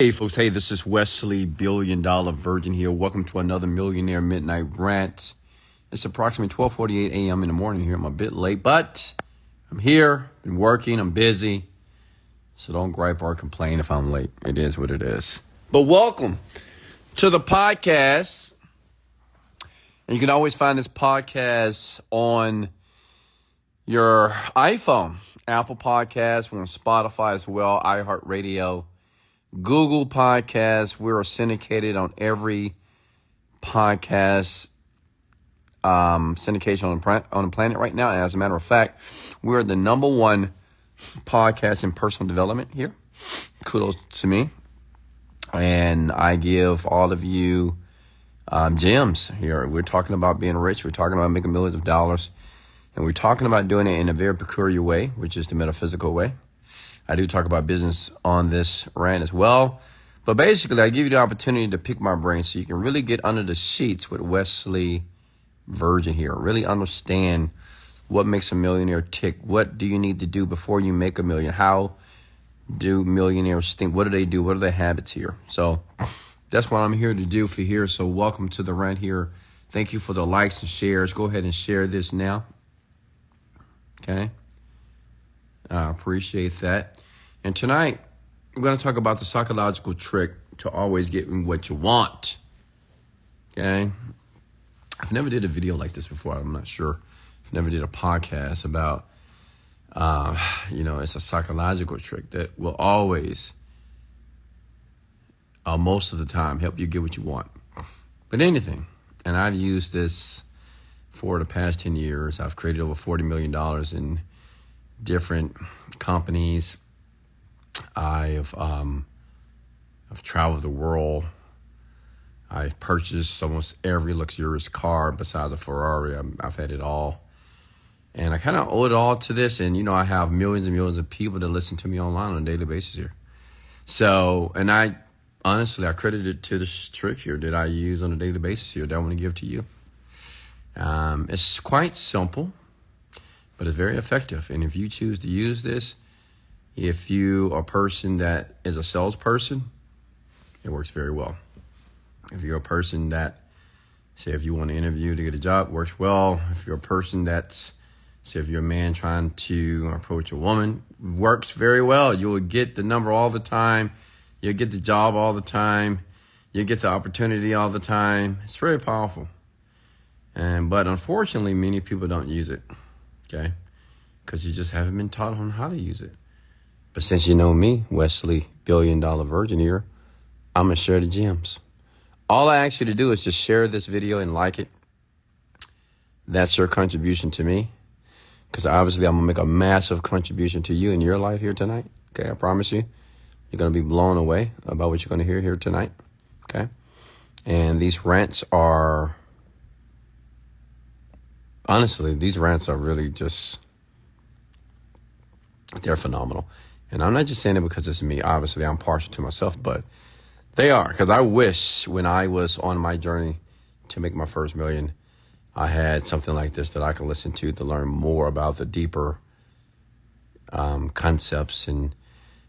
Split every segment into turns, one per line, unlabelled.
Hey folks, hey, this is Wesley Billion Dollar Virgin here. Welcome to another Millionaire Midnight Rant. It's approximately 12:48 a.m. in the morning here. I'm a bit late, but I'm here. Been working. I'm busy. So don't gripe or complain if I'm late. It is what it is. But welcome to the podcast. And you can always find this podcast on your iPhone, Apple Podcasts, we're on Spotify as well, iHeartRadio Google Podcasts. We're syndicated on every podcast um, syndication on the, on the planet right now. As a matter of fact, we're the number one podcast in personal development here. Kudos to me. And I give all of you um, gems here. We're talking about being rich. We're talking about making millions of dollars. And we're talking about doing it in a very peculiar way, which is the metaphysical way. I do talk about business on this rant as well. But basically, I give you the opportunity to pick my brain so you can really get under the sheets with Wesley Virgin here. Really understand what makes a millionaire tick. What do you need to do before you make a million? How do millionaires think? What do they do? What are their habits here? So that's what I'm here to do for here. So welcome to the rant here. Thank you for the likes and shares. Go ahead and share this now. Okay. I appreciate that. And tonight, we're going to talk about the psychological trick to always getting what you want. Okay? I've never did a video like this before. I'm not sure. I've never did a podcast about, uh, you know, it's a psychological trick that will always, uh, most of the time, help you get what you want. But anything. And I've used this for the past 10 years. I've created over $40 million in different companies. I've um, I've traveled the world. I've purchased almost every luxurious car besides a Ferrari. i have had it all, and I kind of owe it all to this. And you know, I have millions and millions of people that listen to me online on a daily basis here. So, and I honestly, I credit it to this trick here that I use on a daily basis here that I want to give to you. Um, it's quite simple but it's very effective. And if you choose to use this, if you are a person that is a salesperson, it works very well. If you're a person that, say, if you want to interview to get a job, works well. If you're a person that's, say, if you're a man trying to approach a woman, works very well. You'll get the number all the time. You'll get the job all the time. you'll get the opportunity all the time. It's very powerful. And but unfortunately, many people don't use it okay? Because you just haven't been taught on how to use it. But since you know me, Wesley, billion dollar virgin here, I'm going to share the gems. All I ask you to do is just share this video and like it. That's your contribution to me. Because obviously, I'm going to make a massive contribution to you in your life here tonight. Okay, I promise you. You're going to be blown away about what you're going to hear here tonight. Okay? And these rants are honestly, these rants are really just they're phenomenal. And I'm not just saying it because it's me. Obviously, I'm partial to myself, but they are because I wish when I was on my journey to make my first million, I had something like this that I could listen to to learn more about the deeper um, concepts and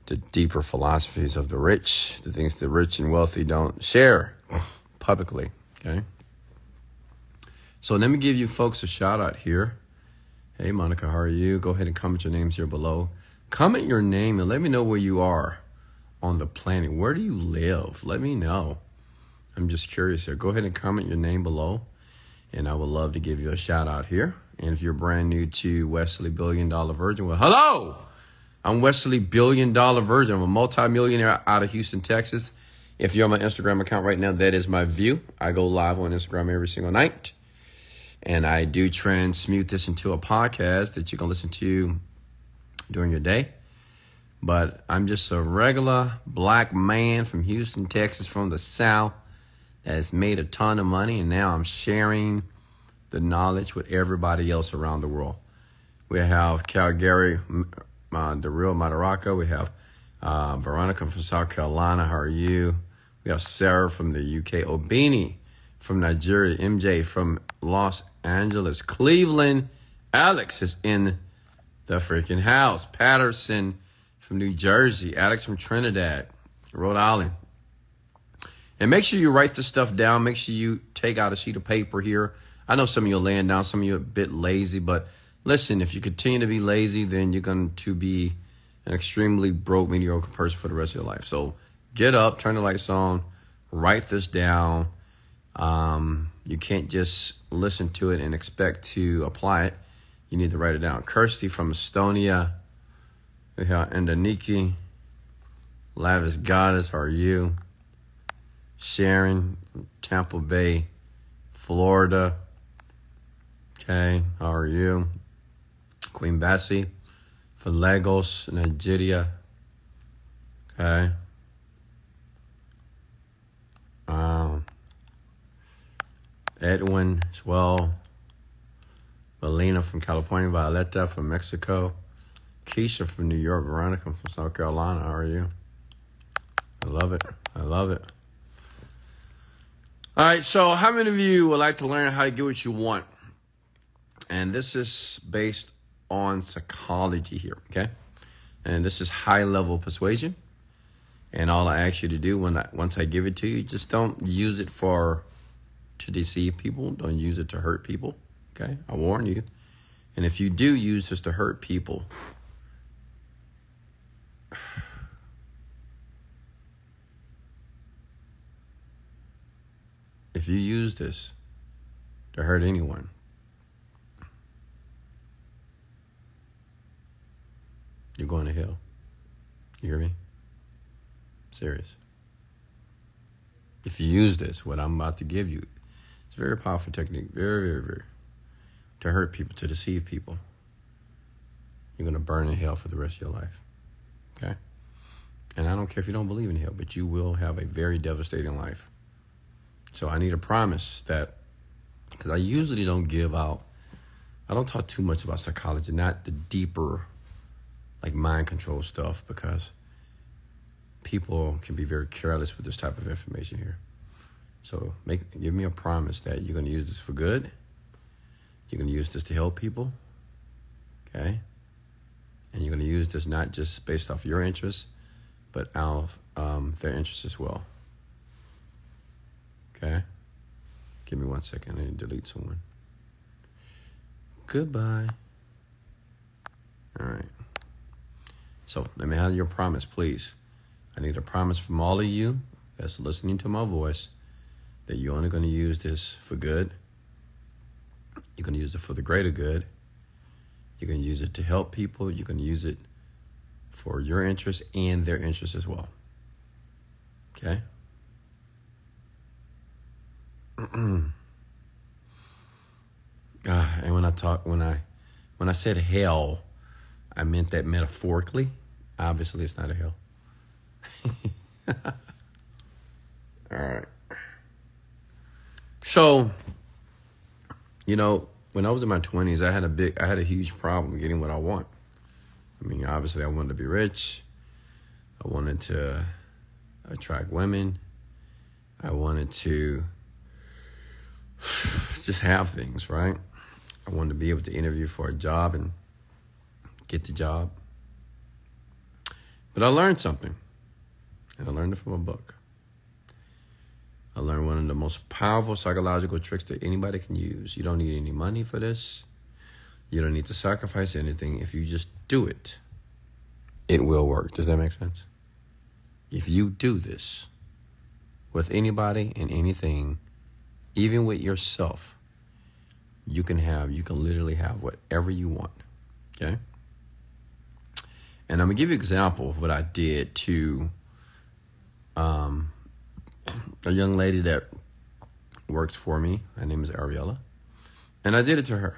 the deeper philosophies of the rich, the things the rich and wealthy don't share publicly. Okay. So let me give you folks a shout out here. Hey, Monica, how are you? Go ahead and comment your names here below. Comment your name and let me know where you are on the planet. Where do you live? Let me know. I'm just curious here. Go ahead and comment your name below, and I would love to give you a shout out here. And if you're brand new to Wesley Billion Dollar Virgin, well, hello! I'm Wesley Billion Dollar Virgin. I'm a multimillionaire out of Houston, Texas. If you're on my Instagram account right now, that is my view. I go live on Instagram every single night. And I do transmute this into a podcast that you can listen to during your day. But I'm just a regular black man from Houston, Texas, from the South that has made a ton of money. And now I'm sharing the knowledge with everybody else around the world. We have Calgary, uh, the real Madaraka. We have uh, Veronica from South Carolina. How are you? We have Sarah from the UK. Obini from Nigeria. MJ from Los Angeles, Cleveland. Alex is in the freaking house. Patterson from New Jersey. Alex from Trinidad. Rhode Island. And make sure you write this stuff down. Make sure you take out a sheet of paper here. I know some of you are laying down, some of you are a bit lazy, but listen, if you continue to be lazy, then you're going to be an extremely broke, mediocre person for the rest of your life. So get up, turn the lights on, write this down. Um, you can't just listen to it and expect to apply it. You need to write it down. Kirsty from Estonia. We have Indaniki. Lavish Goddess, how are you? Sharon, Tampa Bay, Florida. Okay, how are you? Queen Bessie from Lagos, Nigeria. Okay. Um, Edwin as well. Melina from California, Violetta from Mexico, Keisha from New York, Veronica from South Carolina. How are you? I love it. I love it. All right, so how many of you would like to learn how to get what you want? And this is based on psychology here, okay? And this is high level persuasion. And all I ask you to do when I, once I give it to you, just don't use it for to deceive people. Don't use it to hurt people. Okay, I warn you. And if you do use this to hurt people, if you use this to hurt anyone, you're going to hell. You hear me? Serious. If you use this, what I'm about to give you, it's a very powerful technique. Very, very, very. To hurt people, to deceive people. You're going to burn in hell for the rest of your life. Okay? And I don't care if you don't believe in hell, but you will have a very devastating life. So I need a promise that, because I usually don't give out, I don't talk too much about psychology, not the deeper, like mind control stuff, because people can be very careless with this type of information here. So make give me a promise that you're going to use this for good. You're going to use this to help people. Okay? And you're going to use this not just based off your interests, but out um, their interests as well. Okay? Give me one second. I need to delete someone. Goodbye. All right. So let me have your promise, please. I need a promise from all of you that's listening to my voice that you're only going to use this for good. Going to use it for the greater good. Going to use it to help people. Going to use it for your interest and their interest as well. Okay? ah, and when I talk, when I, when I said hell, I meant that metaphorically. Obviously, it's not a hell. All right. So, you know, when I was in my twenties, I had a big, I had a huge problem getting what I want. I mean, obviously, I wanted to be rich. I wanted to attract women. I wanted to just have things, right? I wanted to be able to interview for a job and get the job. But I learned something and I learned it from a book. I learned one of the most powerful psychological tricks that anybody can use. You don't need any money for this. You don't need to sacrifice anything. If you just do it, it will work. Does that make sense? If you do this with anybody and anything, even with yourself, you can have, you can literally have whatever you want. Okay? And I'm going to give you an example of what I did to um, a young lady that works for me. Her name is Ariella, and I did it to her.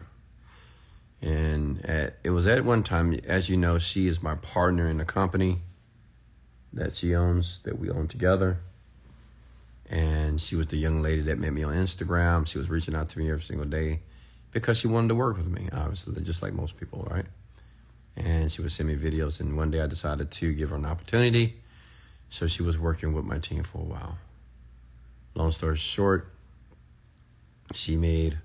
And at, it was at one time, as you know, she is my partner in the company that she owns, that we own together. And she was the young lady that met me on Instagram. She was reaching out to me every single day because she wanted to work with me, obviously, just like most people, right? And she would send me videos. And one day I decided to give her an opportunity so she was working with my team for a while. Long story short, she made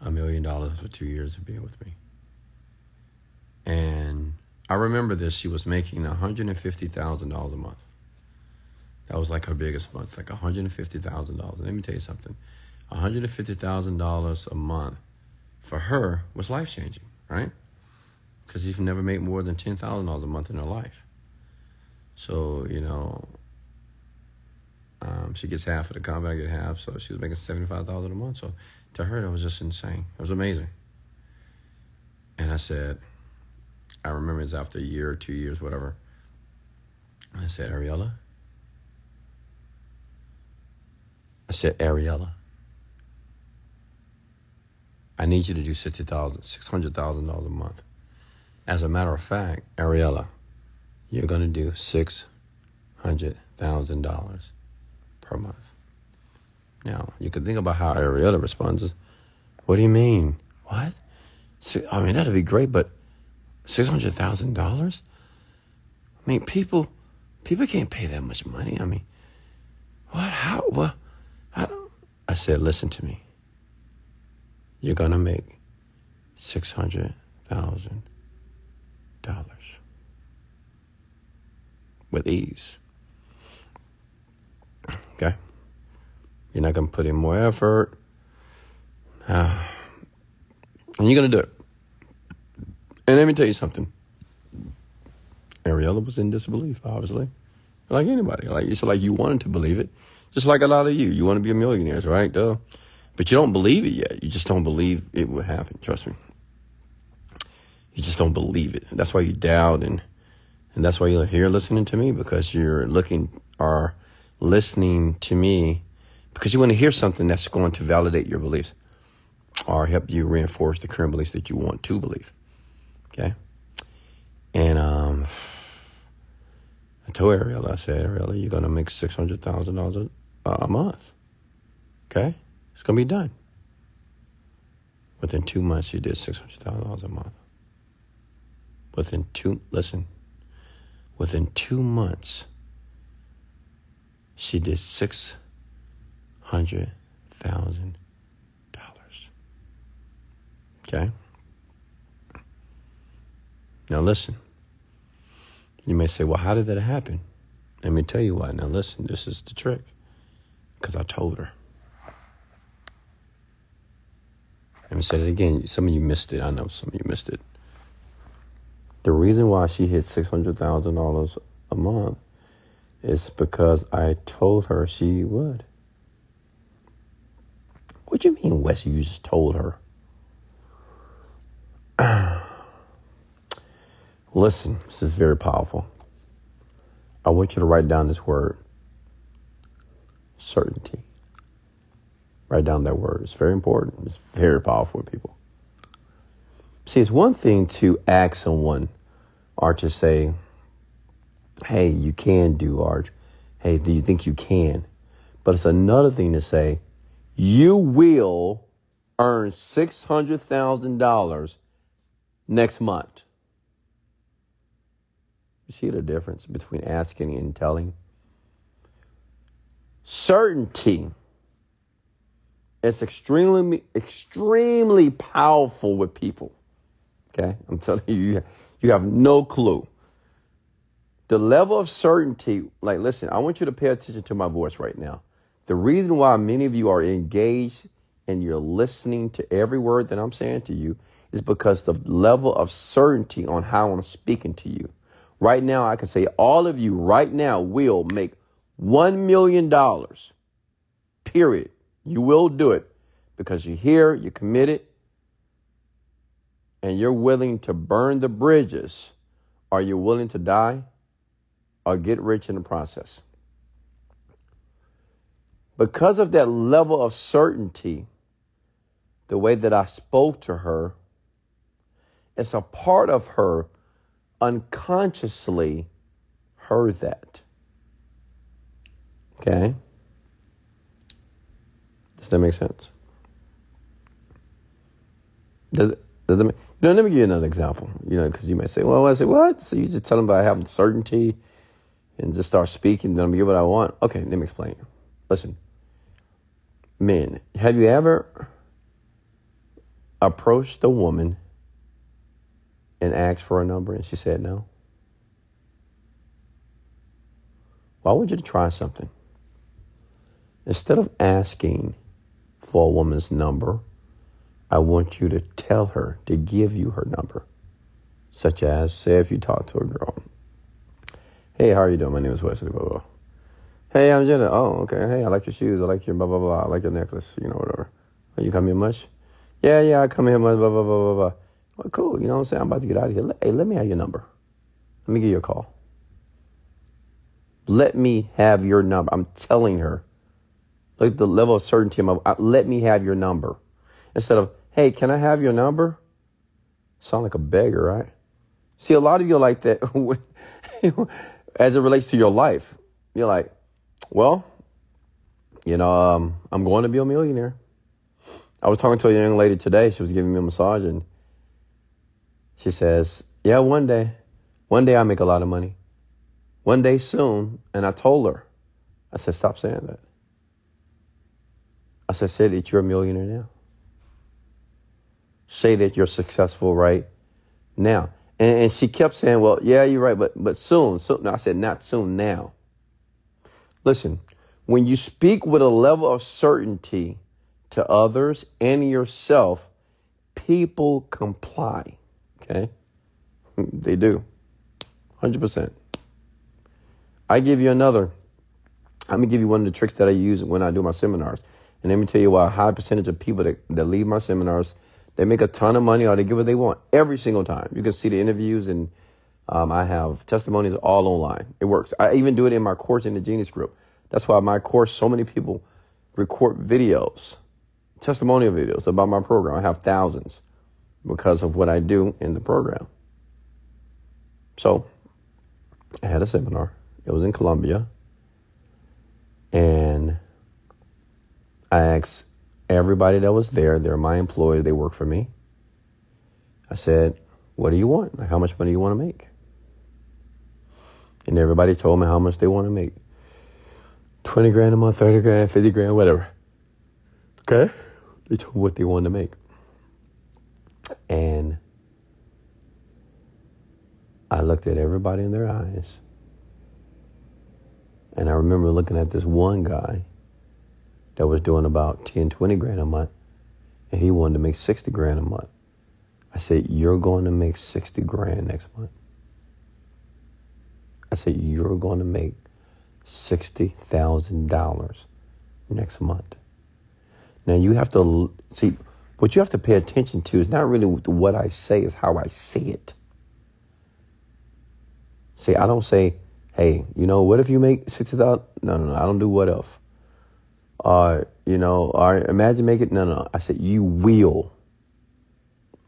a million dollars for two years of being with me. And I remember this. She was making $150,000 a month. That was like her biggest month, like $150,000. Let me tell you something $150,000 a month for her was life changing, right? Because she's never made more than $10,000 a month in her life. So, you know, um, she gets half of the combat, I get half. So she was making 75,000 a month. So to her, that was just insane. It was amazing. And I said, I remember it's after a year or two years, whatever. I said, Ariella. I said, Ariella. I need you to do $60,000, $600,000 a month. As a matter of fact, Ariella, you're going to do $600,000 Now, you can think about how Ariella responds. What do you mean? What? I mean, that'd be great, but $600,000? I mean, people people can't pay that much money. I mean, what? How? What? I, I said, listen to me you're going to make $600,000 with ease. Okay? You're not going to put in more effort. Uh, and you're going to do it. And let me tell you something. Ariella was in disbelief, obviously. Like anybody. Like it's like you wanted to believe it. Just like a lot of you. You want to be a millionaire, right? Duh. But you don't believe it yet. You just don't believe it will happen. Trust me. You just don't believe it. That's why you doubt and and that's why you're here listening to me because you're looking or listening to me because you want to hear something that's going to validate your beliefs or help you reinforce the current beliefs that you want to believe. Okay? And um I told Ariella, I said, Ariella, you're make six hundred thousand dollars a month. Okay? It's going to be done. Within two months, she did $600,000 a month. Within two, listen, within two months, she did $600,000. Okay? Now listen. You may say, well, how did that happen? Let me tell you why. Now listen, this is the trick. Because I told her. Let me say it again. Some of you missed it. I know some of you missed it. The reason why she hit six hundred thousand dollars a month is because I told her she would. What do you mean, Wes? You just told her. Listen, this is very powerful. I want you to write down this word certainty. Write down that word. It's very important. It's very powerful people. See, it's one thing to ask someone or to say, hey, you can do art. Hey, do you think you can? But it's another thing to say, you will earn $600,000 next month. You see the difference between asking and telling? Certainty it's extremely, extremely powerful with people. Okay? I'm telling you, you have no clue. The level of certainty, like, listen, I want you to pay attention to my voice right now. The reason why many of you are engaged and you're listening to every word that I'm saying to you is because the level of certainty on how I'm speaking to you. Right now, I can say all of you right now will make $1 million, period. You will do it because you're here, you're committed, and you're willing to burn the bridges. Are you willing to die or get rich in the process? Because of that level of certainty, the way that I spoke to her, it's a part of her unconsciously heard that. Okay? Does that make sense? Does, does it, you know, let me give you another example. You know, because you might say, well, I say, what? So you just tell them about having certainty and just start speaking, then I'm get what I want. Okay, let me explain. Listen, men, have you ever approached a woman and asked for a number and she said no? I want you try something. Instead of asking for a woman's number, I want you to tell her to give you her number. Such as, say, if you talk to a girl, Hey, how are you doing? My name is Wesley, blah, blah. Hey, I'm Jenna. Oh, okay. Hey, I like your shoes. I like your blah, blah, blah. I like your necklace, you know, whatever. Oh, you come here much? Yeah, yeah, I come here much, blah, blah, blah, blah, blah. Well, cool. You know what I'm saying? I'm about to get out of here. Hey, let me have your number. Let me give you a call. Let me have your number. I'm telling her. Like the level of certainty. Of, uh, let me have your number. Instead of, hey, can I have your number? Sound like a beggar, right? See, a lot of you are like that as it relates to your life. You're like, well, you know, um, I'm going to be a millionaire. I was talking to a young lady today. She was giving me a massage, and she says, "Yeah, one day, one day I make a lot of money. One day soon." And I told her, I said, "Stop saying that." I said, "Say that you're a millionaire now. Say that you're successful right now." And, and she kept saying, "Well, yeah, you're right, but but soon, soon." No, I said, "Not soon, now." Listen, when you speak with a level of certainty to others and yourself, people comply. Okay, they do, hundred percent. I give you another. I'm gonna give you one of the tricks that I use when I do my seminars. And let me tell you why a high percentage of people that, that leave my seminars they make a ton of money or they get what they want every single time. You can see the interviews and um, I have testimonies all online. It works. I even do it in my course in the Genius Group. That's why my course, so many people record videos, testimonial videos about my program. I have thousands because of what I do in the program. So I had a seminar. It was in Columbia. And I asked everybody that was there, they're my employees, they work for me. I said, What do you want? Like, how much money do you want to make? And everybody told me how much they want to make 20 grand a month, 30 grand, 50 grand, whatever. Okay? They told me what they wanted to make. And I looked at everybody in their eyes. And I remember looking at this one guy that was doing about 10, 20 grand a month, and he wanted to make 60 grand a month. I said, You're going to make 60 grand next month. I said, You're going to make $60,000 next month. Now, you have to see what you have to pay attention to is not really what I say, is how I say it. See, I don't say, Hey, you know, what if you make 60,000? No, no, no. I don't do what if or you know, or imagine. No, no, no. I said you will.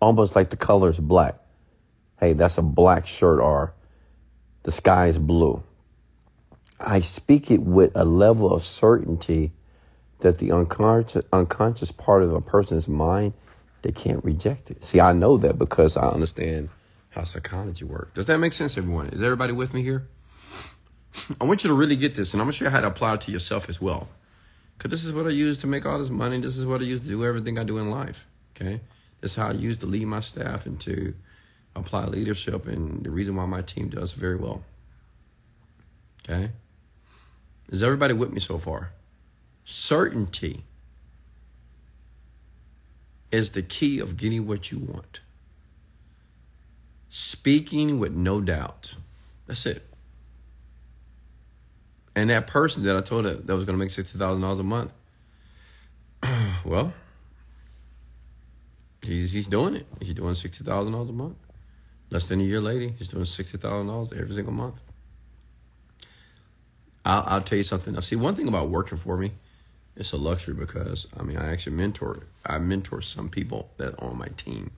Almost like the color is black. Hey, that's a black shirt, or the sky is blue. I speak it with a level of certainty that the unconscious, unconscious part of a person's mind, they can't reject it. See, I know that because I understand how psychology works. Does that make sense, everyone? Is everybody with me here? I want you to really get this, and I'm going to show you how to apply it to yourself as well. Because this is what I use to make all this money. This is what I use to do everything I do in life. Okay. This is how I use to lead my staff and to apply leadership and the reason why my team does very well. Okay. Is everybody with me so far? Certainty is the key of getting what you want. Speaking with no doubt. That's it. And that person that I told that, that was going to make sixty thousand dollars a month, well, he's he's doing it. He's doing sixty thousand dollars a month. Less than a year later, he's doing sixty thousand dollars every single month. I'll, I'll tell you something. Now, see, one thing about working for me, it's a luxury because I mean, I actually mentor. I mentor some people that are on my team.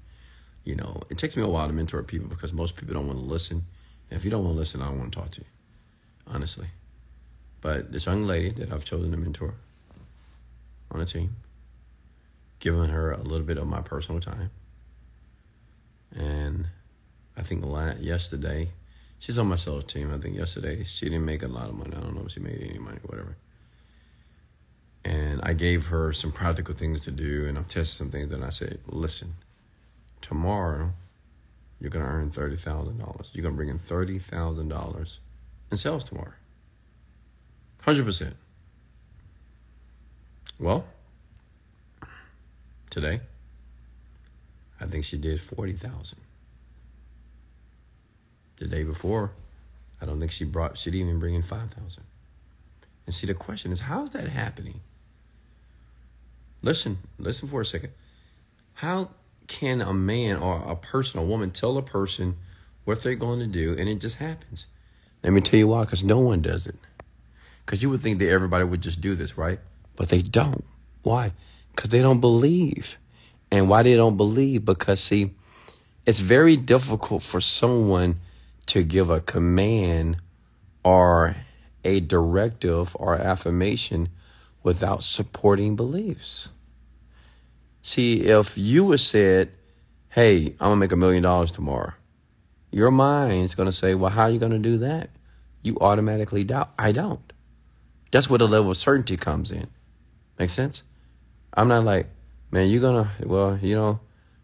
You know, it takes me a while to mentor people because most people don't want to listen. And if you don't want to listen, I don't want to talk to you. Honestly. But this young lady that I've chosen to mentor on a team, giving her a little bit of my personal time. And I think yesterday, she's on my sales team. I think yesterday she didn't make a lot of money. I don't know if she made any money, whatever. And I gave her some practical things to do, and I've tested some things. And I said, listen, tomorrow you're going to earn $30,000. You're going to bring in $30,000 in sales tomorrow. 100%. Well, today, I think she did 40,000. The day before, I don't think she brought, she didn't even bring in 5,000. And see, the question is, how is that happening? Listen, listen for a second. How can a man or a person, a woman, tell a person what they're going to do and it just happens? Let me tell you why, because no one does it. Because you would think that everybody would just do this, right? But they don't. Why? Because they don't believe. And why they don't believe? Because, see, it's very difficult for someone to give a command or a directive or affirmation without supporting beliefs. See, if you had said, hey, I'm going to make a million dollars tomorrow, your mind's going to say, well, how are you going to do that? You automatically doubt. I don't. That's where the level of certainty comes in. Make sense? I'm not like, man, you're to, well, you know,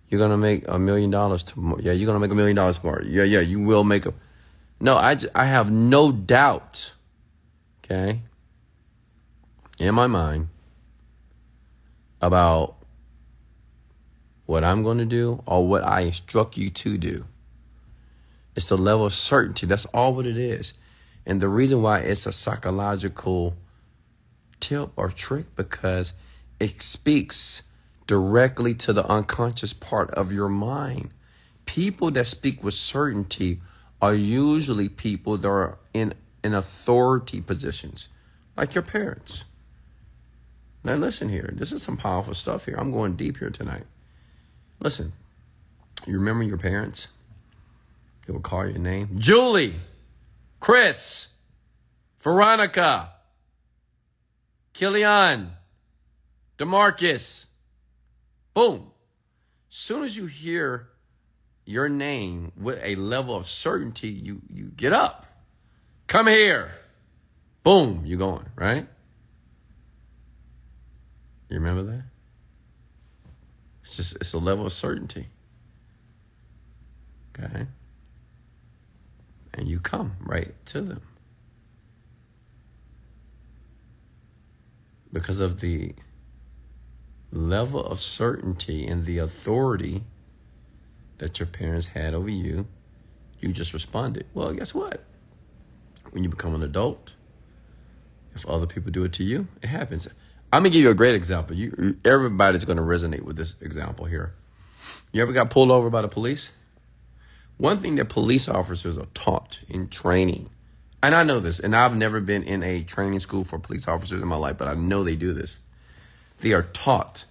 you're to make a million dollars tomorrow. Yeah, you're to make a million dollars tomorrow. Yeah, yeah, you will make a. No, I, I have no doubt, okay, in my mind about what I'm going to do or what I instruct you to do. It's the level of certainty. That's all what it is. And the reason why it's a psychological tip or trick because it speaks directly to the unconscious part of your mind. People that speak with certainty are usually people that are in, in authority positions, like your parents. Now, listen here. This is some powerful stuff here. I'm going deep here tonight. Listen, you remember your parents? They will call your name Julie, Chris, Veronica, Killian, Demarcus. Boom. Soon as you hear your name with a level of certainty, you, you get up. Come here. Boom, you're going, right? You remember that? It's just it's a level of certainty. Okay? And you come right to them. Because of the level of certainty and the authority that your parents had over you, you just responded. Well, guess what? When you become an adult, if other people do it to you, it happens. I'm gonna give you a great example. You, everybody's gonna resonate with this example here. You ever got pulled over by the police? One thing that police officers are taught in training, and I know this, and I've never been in a training school for police officers in my life, but I know they do this. They are taught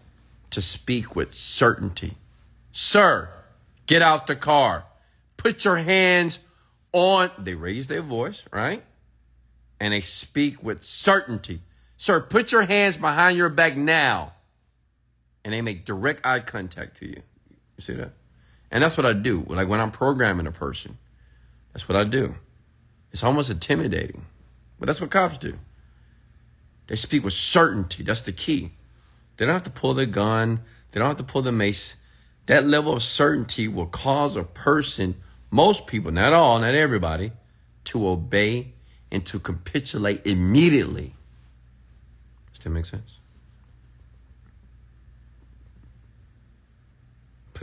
to speak with certainty. Sir, get out the car. Put your hands on. They raise their voice, right? And they speak with certainty. Sir, put your hands behind your back now. And they make direct eye contact to you. You see that? And that's what I do. Like when I'm programming a person, that's what I do. It's almost intimidating, but that's what cops do. They speak with certainty. That's the key. They don't have to pull their gun, they don't have to pull the mace. That level of certainty will cause a person, most people, not all, not everybody, to obey and to capitulate immediately Does that make sense?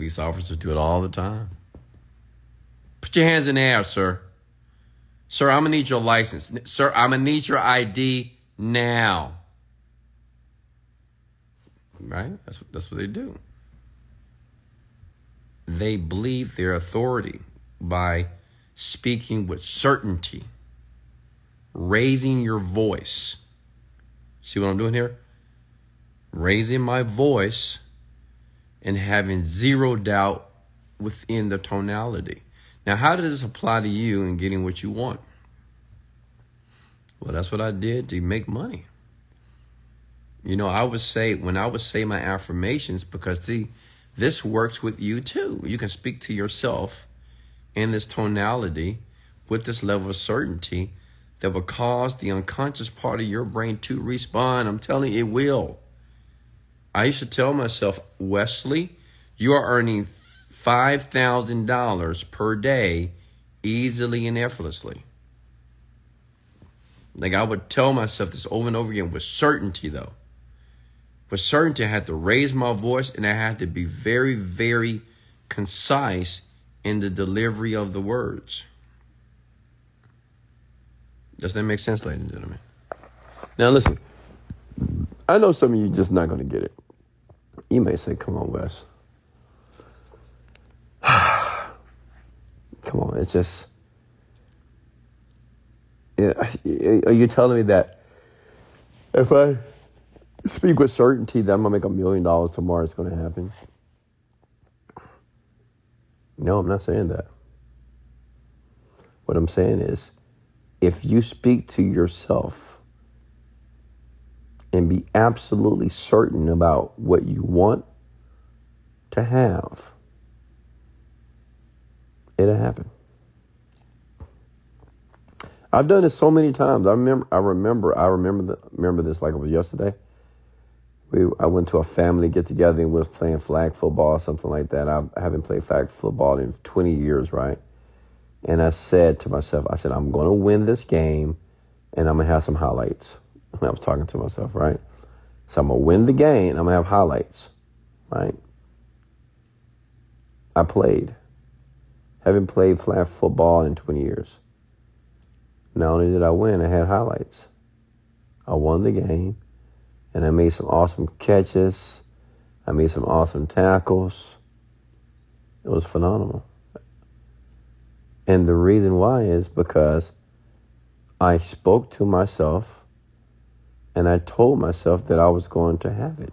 Police officers do it all the time. Put your hands in the air, sir. Sir, I'm gonna need your license. Sir, I'm gonna need your ID now. Right? That's that's what they do. They believe their authority by speaking with certainty, raising your voice See what I'm doing here? Raising my voice and having zero doubt within the tonality. Now, how does this apply to you in getting what you want? Well, that's what I did to make money. You know, I would say, when I would say my affirmations, because see, this works with you too. You can speak to yourself in this tonality with this level of certainty that will cause the unconscious part of your brain to respond. I'm telling you, it will. I used to tell myself, Wesley, you are earning $5,000 per day easily and effortlessly. Like I would tell myself this over and over again with certainty, though. With certainty, I had to raise my voice and I had to be very, very concise in the delivery of the words. Does that make sense, ladies and gentlemen? Now, listen, I know some of you just not going to get it. You may say, come on, Wes. come on, it's just. Are you telling me that if I speak with certainty that I'm to make a million dollars tomorrow, it's to happen? No, I'm not saying that. What I'm saying is, if you speak to yourself and be absolutely certain about what you want to have, it'll happen. I've done this so many times. I remember. I remember. I remember. The, remember this like it was yesterday. We. I went to a family get together and was playing flag football or something like that. I, haven't played flag football in 20 years, right? And I said to myself, I said, I'm going to win this game, and I'm gonna have some highlights. I was talking to myself, right? So I'm gonna win the game. I'm gonna have highlights, right? I played. Haven't played flag football in 20 years. Not only did I win, I had highlights. I won the game, and I made some awesome catches. I made some awesome tackles. It was phenomenal. And the reason why is because I spoke to myself and I told myself that I was going to have it.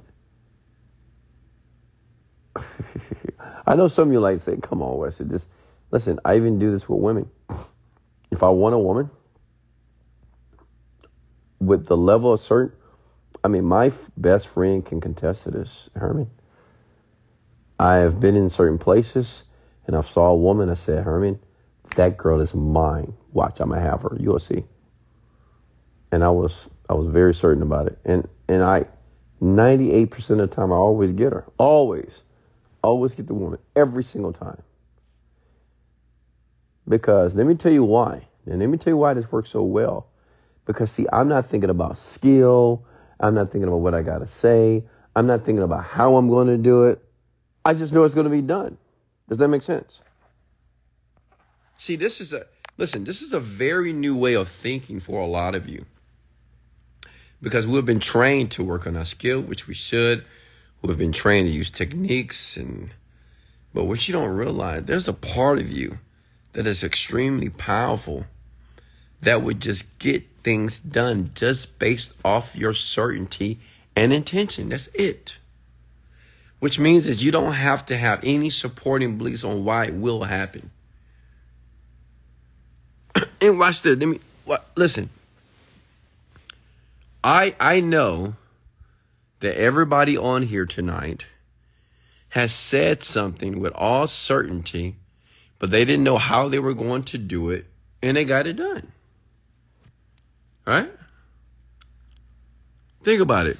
I know some of you like say, come on, Wesley, this listen, I even do this with women. If I want a woman, with the level of certain, I mean, my f- best friend can contest to this, Herman. I have been in certain places and I saw a woman. I said, Herman, that girl is mine. Watch, I'm gonna have her. You'll see. And I was, I was very certain about it. And and I, 98% of the time, I always get her. Always, always get the woman every single time. Because let me tell you why. And let me tell you why this works so well because, see, I'm not thinking about skill. I'm not thinking about what I got to say. I'm not thinking about how I'm going to do it. I just know it's going to be done. Does that make sense? See, this is a, listen, this is a very new way of thinking for a lot of you. Because we've been trained to work on our skill, which we should. We've been trained to use techniques and, but what you don't realize, there's a part of you that is extremely powerful that would just get things done just based off your certainty and intention. That's it. Which means that you don't have to have any supporting beliefs on why it will happen. and watch this. Let me listen. I I know that everybody on here tonight has said something with all certainty, but they didn't know how they were going to do it, and they got it done. Right? Think about it.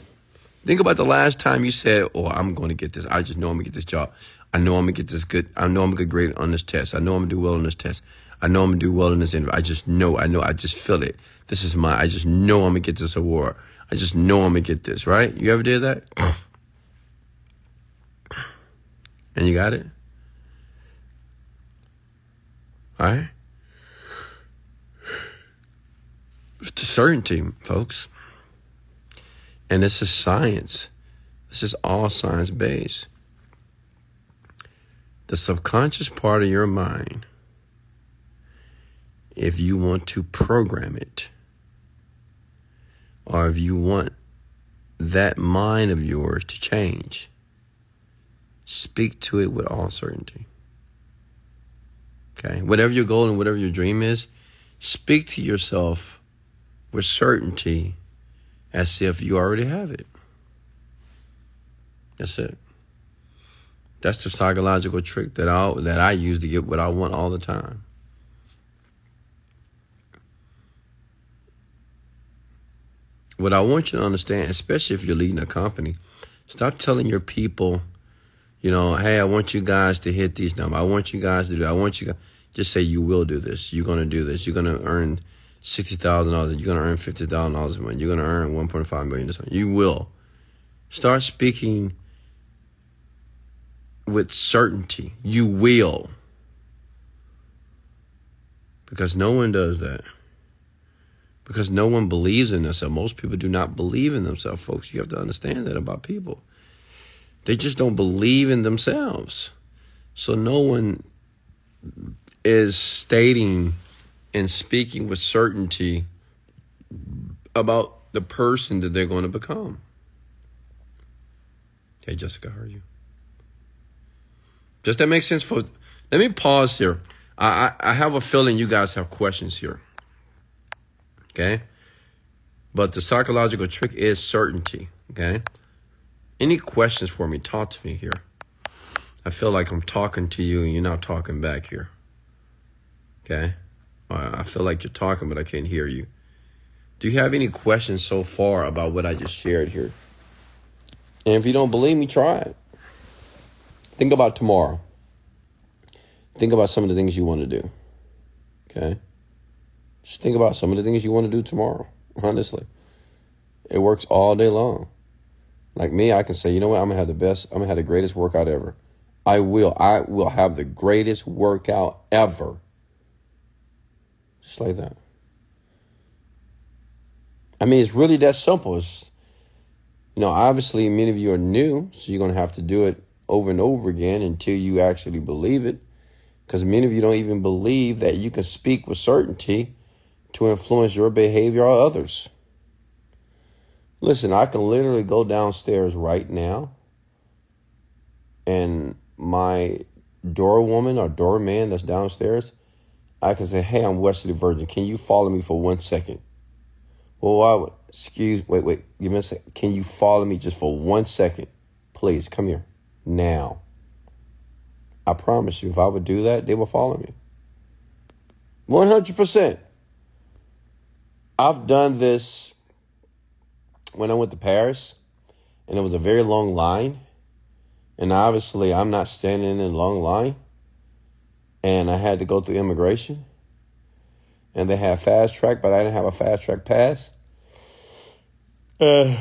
Think about the last time you said, "Oh, I'm going to get this. I just know I'm going to get this job. I know I'm going to get this good. I know I'm going to get great on this test. I know I'm going to do well on this test. I know I'm going to do well in this interview. I just know. I know. I just feel it. This is my. I just know I'm going to get this award. I just know I'm going to get this. Right? You ever did that? And you got it. All right. It's a certainty, folks. And this is science. This is all science based. The subconscious part of your mind, if you want to program it, or if you want that mind of yours to change, speak to it with all certainty. Okay? Whatever your goal and whatever your dream is, speak to yourself with certainty as if you already have it. That's it. That's the psychological trick that I that I use to get what I want all the time. What I want you to understand, especially if you're leading a company, stop telling your people, you know, hey, I want you guys to hit these numbers. I want you guys to do. I want you guys. Just say you will do this. You're going to do this. You're going to earn sixty thousand dollars. You're gonna earn fifty thousand dollars a month. You're gonna earn one point five million this month. You will start speaking with certainty. You will, because no one does that. Because no one believes in themselves. Most people do not believe in themselves, folks. You have to understand that about people. They just don't believe in themselves. So no one is stating and speaking with certainty about the person that they're going to become. Hey, Jessica, how are you? Does that make sense? For let me pause here. I, I, I have a feeling you guys have questions here. Okay, but the psychological trick is certainty. Okay, any questions for me? Talk to me here. I feel like I'm talking to you and you're not talking back here. Okay? I feel like you're talking, but I can't hear you. Do you have any questions so far about what I just shared here? And if you don't believe me, try it. Think about tomorrow. Think about some of the things you want to do. Okay? Just think about some of the things you want to do tomorrow, honestly. It works all day long. Like me, I can say, you know what, I'm gonna have the best, I'm gonna have the greatest workout ever. I will. I will have the greatest workout ever. Just like that. I mean, it's really that simple. It's, you know, obviously, many of you are new, so you're going to have to do it over and over again until you actually believe it. Because many of you don't even believe that you can speak with certainty to influence your behavior or others. Listen, I can literally go downstairs right now and my door woman or door man that's downstairs, I can say, "Hey, I'm Wesley Virgin. Can you follow me for one second? Well, I would excuse. Wait, wait. Give me a second. Can you follow me just for one second, please? Come here now. I promise you, if I would do that, they will follow me. One hundred percent. I've done this when I went to Paris, and it was a very long line and obviously, I'm not standing in a long line. And I had to go through immigration. And they had fast track, but I didn't have a fast track pass. Uh,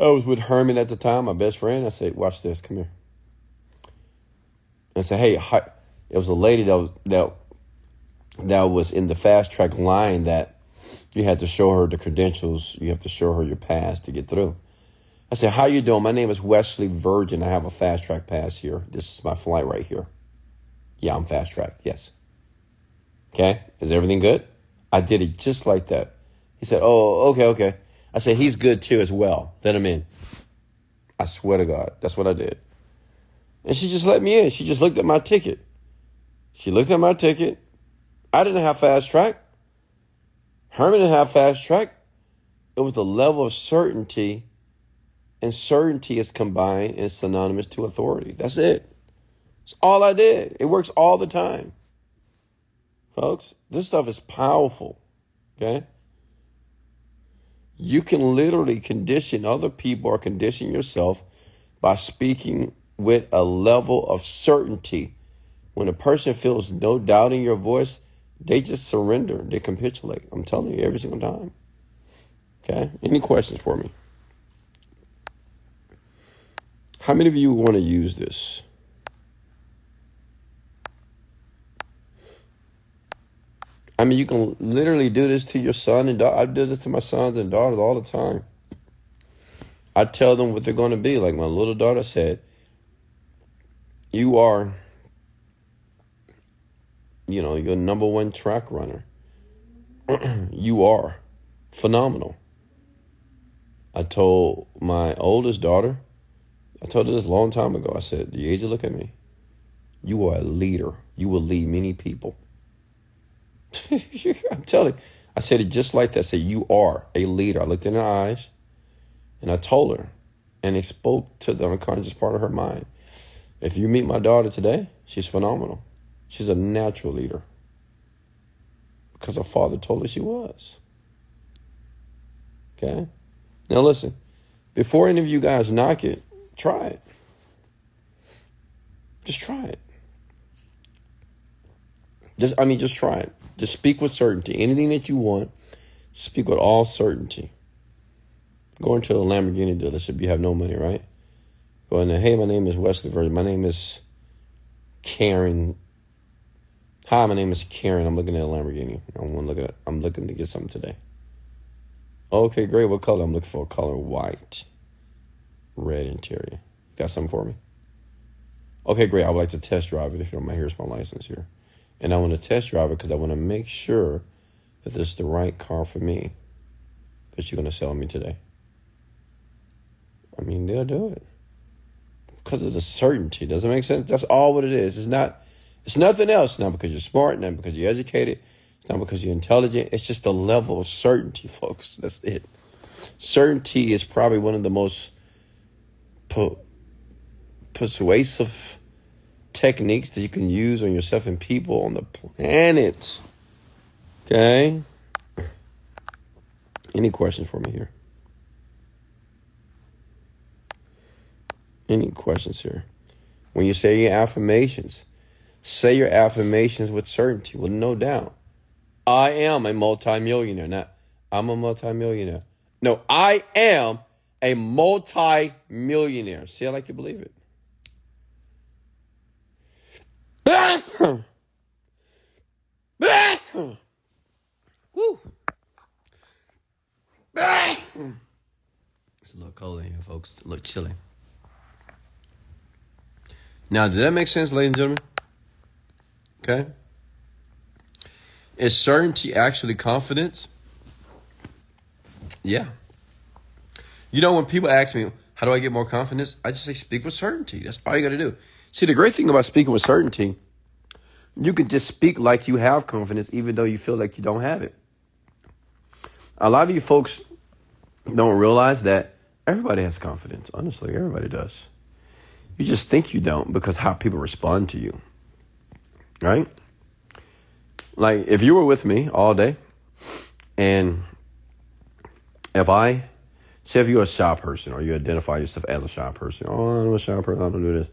I was with Herman at the time, my best friend. I said, "Watch this. Come here." I said, "Hey, hi. it was a lady that was, that that was in the fast track line that you had to show her the credentials. You have to show her your pass to get through." I said, how you doing? My name is Wesley Virgin. I have a fast track pass here. This is my flight right here. Yeah, I'm fast track. Yes. Okay. Is everything good? I did it just like that. He said, oh, okay, okay. I said, he's good too as well. Let him in. I swear to God, that's what I did. And she just let me in. She just looked at my ticket. She looked at my ticket. I didn't have fast track. Herman didn't have fast track. It was the level of certainty and certainty is combined and synonymous to authority. That's it. It's all I did. It works all the time. Folks, this stuff is powerful. Okay? You can literally condition other people or condition yourself by speaking with a level of certainty. When a person feels no doubt in your voice, they just surrender. They capitulate. I'm telling you every single time. Okay? Any questions for me? How many of you want to use this? I mean, you can literally do this to your son and daughter. I do this to my sons and daughters all the time. I tell them what they're going to be. Like my little daughter said, You are, you know, your number one track runner. you are phenomenal. I told my oldest daughter, I told her this a long time ago. I said, The age look at me. You are a leader. You will lead many people. I'm telling you. I said it just like that. I said, You are a leader. I looked in her eyes and I told her, and it spoke to the unconscious part of her mind. If you meet my daughter today, she's phenomenal. She's a natural leader because her father told her she was. Okay? Now, listen, before any of you guys knock it, Try it. Just try it. Just I mean just try it. Just speak with certainty. Anything that you want, Speak with all certainty. Going to the Lamborghini dealership, you have no money, right? Going there, hey, my name is Wesley Virgin. My name is Karen. Hi, my name is Karen. I'm looking at a Lamborghini. I want to look at. I'm looking to get something today. Okay, great. What color? I'm looking for a color white, red interior. Got something for me? Okay, great. I would like to test drive it if you don't mind. Here's my license here. And I want to test drive it because I want to make sure that this is the right car for me that you're going to sell me today. I mean, they'll do it because of the certainty. Does it make sense? That's all what it is. It's not. It's nothing else. Not because you're smart. Not because you're educated. It's not because you're intelligent. It's just a level of certainty, folks. That's it. Certainty is probably one of the most per- persuasive techniques that you can use on yourself and people on the planet. Okay? Any questions for me here? Any questions here? When you say your affirmations, say your affirmations with certainty, with no doubt. I am a multimillionaire. Not I'm a multimillionaire. No, I am a multi-millionaire. See, I like you believe it. It's a little cold in here, folks. A little chilly. Now, did that make sense, ladies and gentlemen? Okay. Is certainty actually confidence? Yeah. You know, when people ask me, how do I get more confidence? I just say, speak with certainty. That's all you got to do. See, the great thing about speaking with certainty, you can just speak like you have confidence, even though you feel like you don't have it. A lot of you folks don't realize that everybody has confidence. Honestly, everybody does. You just think you don't because how people respond to you. Right? Like if you were with me all day and if I say if you're a shy person or you identify yourself as a shy person, oh I'm a shy person, I don't do this.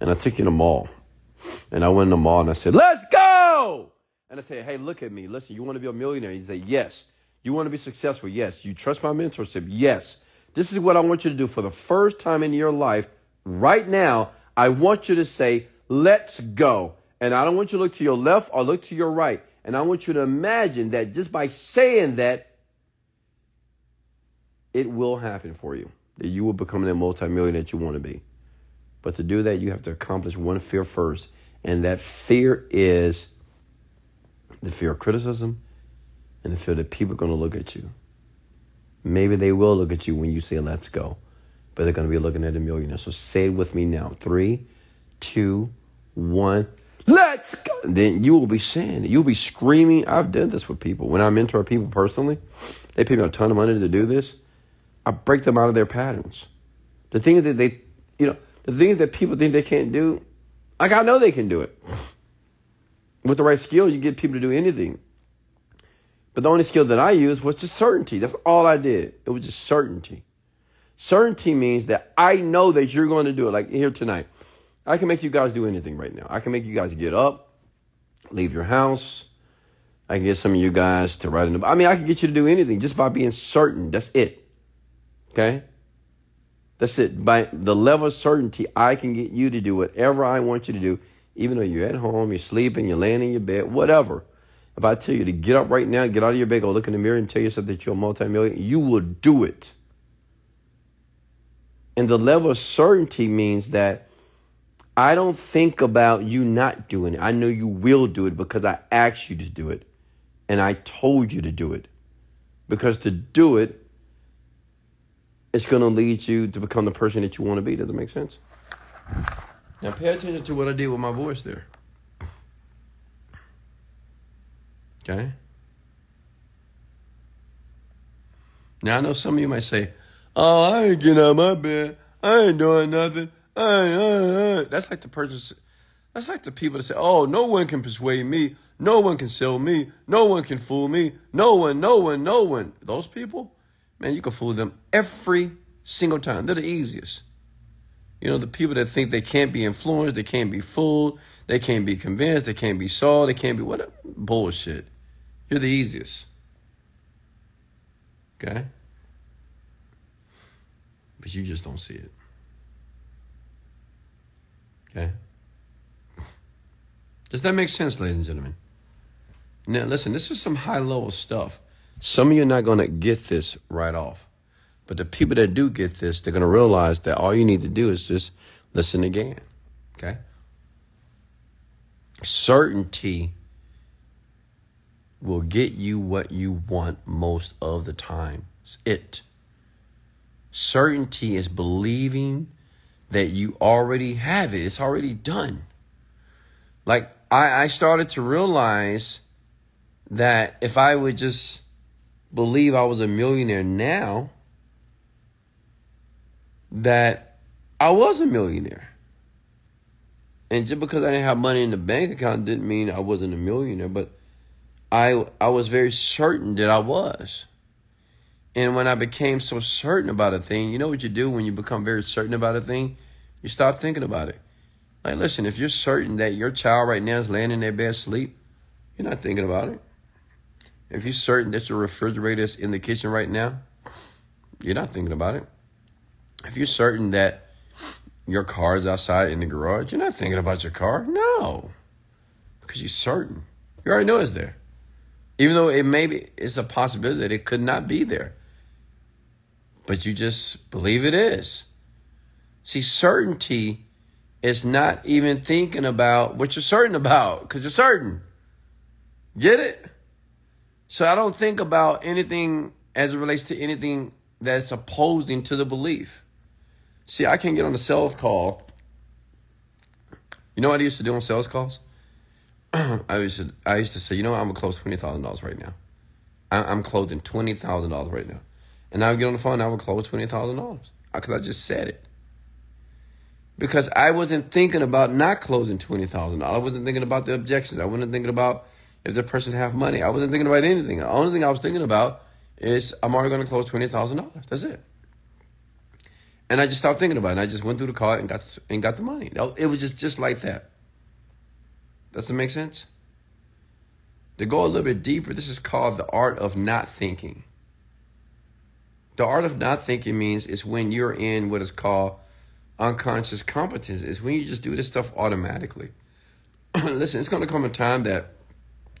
And I took you to the mall. And I went in the mall and I said, Let's go! And I said, Hey, look at me. Listen, you want to be a millionaire? You say, Yes. You want to be successful? Yes. You trust my mentorship? Yes. This is what I want you to do for the first time in your life right now. I want you to say, let's go. And I don't want you to look to your left or look to your right. And I want you to imagine that just by saying that, it will happen for you. That you will become the multimillionaire that you want to be. But to do that, you have to accomplish one fear first. And that fear is the fear of criticism and the fear that people are going to look at you. Maybe they will look at you when you say, let's go, but they're going to be looking at a millionaire. So say it with me now. Three, two, one. Let's go. Then you will be saying. You'll be screaming. I've done this with people. When I mentor people personally, they pay me a ton of money to do this. I break them out of their patterns. The things that they, you know, the things that people think they can't do, like I know they can do it. With the right skills, you get people to do anything. But the only skill that I used was just certainty. That's all I did. It was just certainty. Certainty means that I know that you're going to do it. Like here tonight, I can make you guys do anything right now. I can make you guys get up, leave your house. I can get some of you guys to write in the. I mean, I can get you to do anything just by being certain. That's it. Okay. That's it. By the level of certainty, I can get you to do whatever I want you to do, even though you're at home, you're sleeping, you're laying in your bed, whatever. If I tell you to get up right now, get out of your bed, go look in the mirror and tell yourself that you're a multimillionaire, you will do it. And the level of certainty means that I don't think about you not doing it. I know you will do it because I asked you to do it. And I told you to do it. Because to do it, it's going to lead you to become the person that you want to be. Does it make sense? Now pay attention to what I did with my voice there. Okay? Now I know some of you might say, "Oh, I ain't getting out of my bed. I ain't doing nothing." That's like the person. That's like the people that say, "Oh, no one can persuade me. No one can sell me. No one can fool me. No one, no one, no one." Those people, man, you can fool them every single time. They're the easiest. You know, the people that think they can't be influenced, they can't be fooled, they can't be convinced, they can't be sold, they can't be whatever bullshit. You're the easiest. Okay? But you just don't see it. Okay? Does that make sense, ladies and gentlemen? Now, listen, this is some high level stuff. Some of you are not going to get this right off. But the people that do get this, they're going to realize that all you need to do is just listen again. Okay? Certainty will get you what you want most of the time. It's it. Certainty is believing that you already have it, it's already done. Like, I, I started to realize that if I would just believe I was a millionaire now, that I was a millionaire. And just because I didn't have money in the bank account didn't mean I wasn't a millionaire, but I I was very certain that I was. And when I became so certain about a thing, you know what you do when you become very certain about a thing? You stop thinking about it. Like, listen, if you're certain that your child right now is laying in their bed asleep, you're not thinking about it. If you're certain that your refrigerator is in the kitchen right now, you're not thinking about it. If you're certain that your car is outside in the garage, you're not thinking about your car. No, because you're certain. You already know it's there. Even though it may be, it's a possibility that it could not be there. But you just believe it is. See, certainty is not even thinking about what you're certain about because you're certain. Get it? So I don't think about anything as it relates to anything that's opposing to the belief. See, I can get on a sales call. You know what I used to do on sales calls? I used to I used to say, you know what, I'm gonna close twenty thousand dollars right now. I, am closing twenty thousand dollars right now, and I would get on the phone. and I would close twenty thousand dollars uh, because I just said it. Because I wasn't thinking about not closing twenty thousand dollars. I wasn't thinking about the objections. I wasn't thinking about if the person have money. I wasn't thinking about anything. The only thing I was thinking about is I'm already going to close twenty thousand dollars. That's it. And I just stopped thinking about it. And I just went through the card and got and got the money. It was just just like that. Does that make sense? To go a little bit deeper, this is called the art of not thinking. The art of not thinking means it's when you're in what is called unconscious competence. It's when you just do this stuff automatically. Listen, it's going to come a time that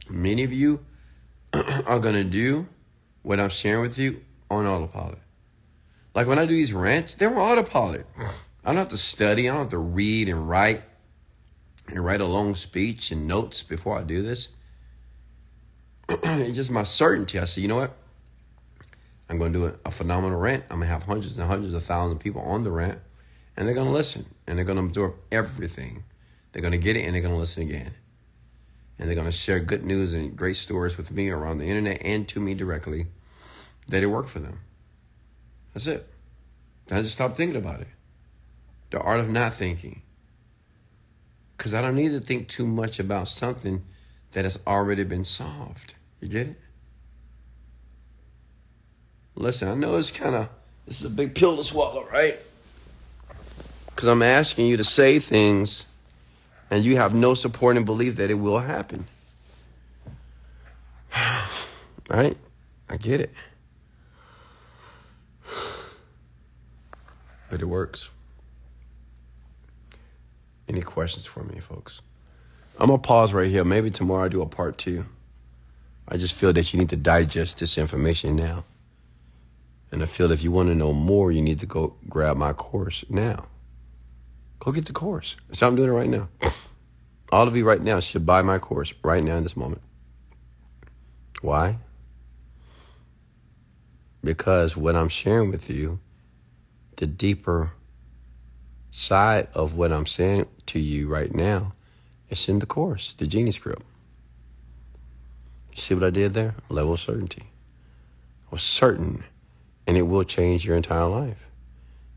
many of you are going to do what I'm sharing with you on autopilot. Like when I do these rants, they're on autopilot. I don't have to study, I don't have to read and write and write a long speech and notes before I do this. it's just my certainty. I say, you know what? I'm going to do a, phenomenal rant. I'm going to have hundreds and hundreds of thousands of people on the rant, and they're going to listen and they're going to absorb everything. They're going to get it and they're going to listen again and they're going to share good news and great stories with me around the internet and to me directly that it worked for them. That's it. I just stop thinking about it. The art of not thinking. Because I don't need to think too much about something that has already been solved. You get it? Listen, I know it's kind of, this is a big pill to swallow, right? Because I'm asking you to say things and you have no support and belief that it will happen. right? I get it. But it works. Any questions for me, folks? I'm going to pause right here. Maybe tomorrow I do a part two. I just feel that you need to digest this information now. And I feel if you want to know more, you need to go grab my course now. Go get the course. So I'm doing it right now. All of you right now should buy my course right now in this moment. Why? Because what I'm sharing with you, the deeper side of what I'm saying to you right now, it's in the course, the Genie Script. You see what I did there? Level of certainty. I was certain, and it will change your entire life.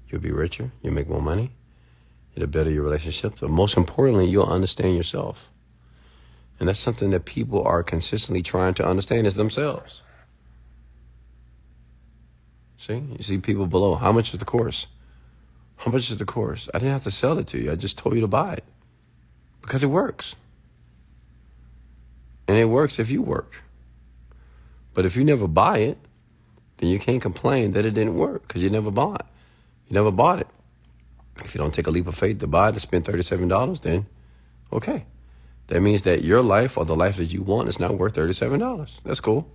You'll be richer, you'll make more money, it'll better your relationships. But most importantly, you'll understand yourself. And that's something that people are consistently trying to understand is themselves. See, you see people below. How much is the course? How much is the course? I didn't have to sell it to you. I just told you to buy it because it works. And it works if you work. But if you never buy it, then you can't complain that it didn't work because you never bought. You never bought it. If you don't take a leap of faith to buy to spend $37, then okay. That means that your life or the life that you want is not worth $37. That's cool.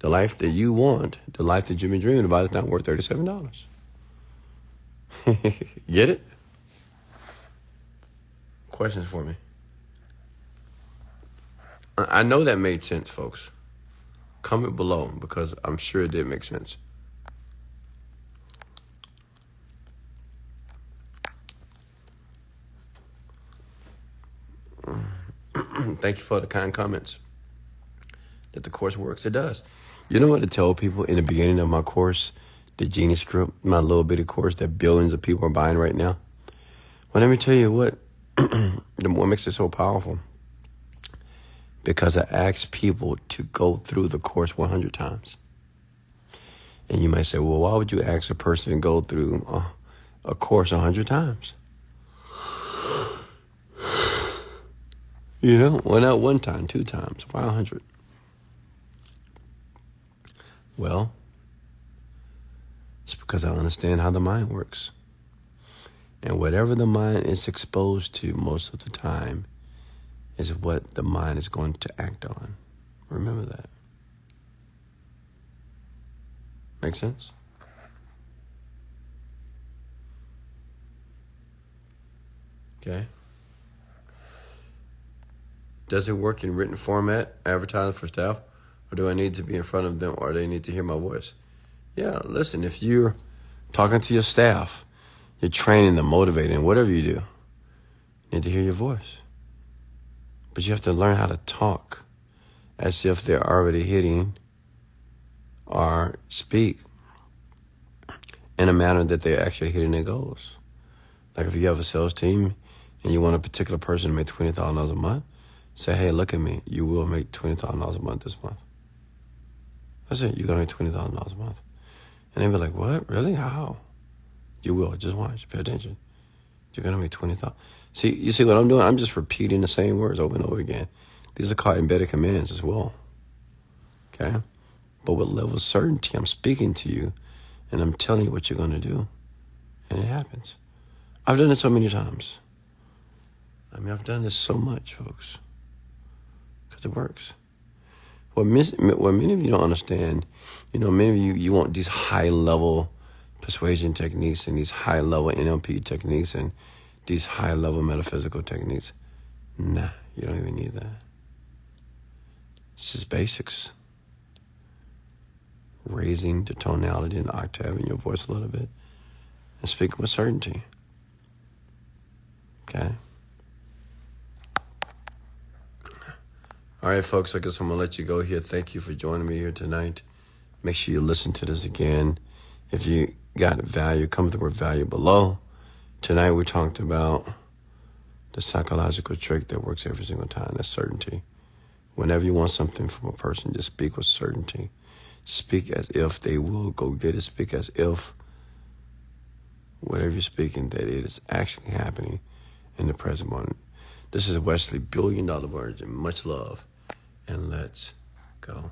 The life that you want, the life that you've been dreaming about, is not worth $37. Get it? Questions for me? I know that made sense, folks. Comment below because I'm sure it did make sense. Thank you for the kind comments that the course works. It does. You know what to tell people in the beginning of my course, the Genie Script, my little bitty course that billions of people are buying right now? Well, let me tell you what, the what makes it so powerful. Because I ask people to go through the course 100 times. And you might say, well, why would you ask a person to go through a, a course 100 times? You know, why not one time, two times? Why 100? Well, it's because I understand how the mind works. And whatever the mind is exposed to most of the time is what the mind is going to act on. Remember that. Make sense? Okay. Does it work in written format, advertising for staff, or do I need to be in front of them, or they need to hear my voice? Yeah, listen, if you're talking to your staff, you're training them, motivating, whatever you do, you need to hear your voice. But you have to learn how to talk as if they're already hitting or speak in a manner that they're actually hitting their goals. Like if you have a sales team and you want a particular person to make $20,000 a month, Say, hey, look at me. You will make $20,000 a month this month. That's it. You're going to make $20,000 a month. And they'd be like, what? Really? How? You will. Just watch. Pay attention. You're to make 20000 See, you see what I'm doing? I'm just repeating the same words over and over again. These are called embedded commands as well. Okay? But with level of certainty, I'm speaking to you and I'm telling you what you're going to do. And it happens. I've done it so many times. I mean, I've done this so much, folks because it works. What, mis- what many of you don't understand, you know, many of you, you want these high level persuasion techniques and these high level NLP techniques and these high level metaphysical techniques. Nah, you don't even need that. It's just basics. Raising the tonality and octave in your voice a little bit and speaking with certainty. Okay? All right, folks, I guess I'm going to let you go here. Thank you for joining me here tonight. Make sure you listen to this again. If you got value, come to the word value below. Tonight we talked about the psychological trick that works every single time. That's certainty. Whenever you want something from a person, just speak with certainty. Speak as if they will go get it. Speak as if whatever you're speaking, that it is actually happening in the present moment. This is Wesley, billion dollar virgin. Much love and let's go.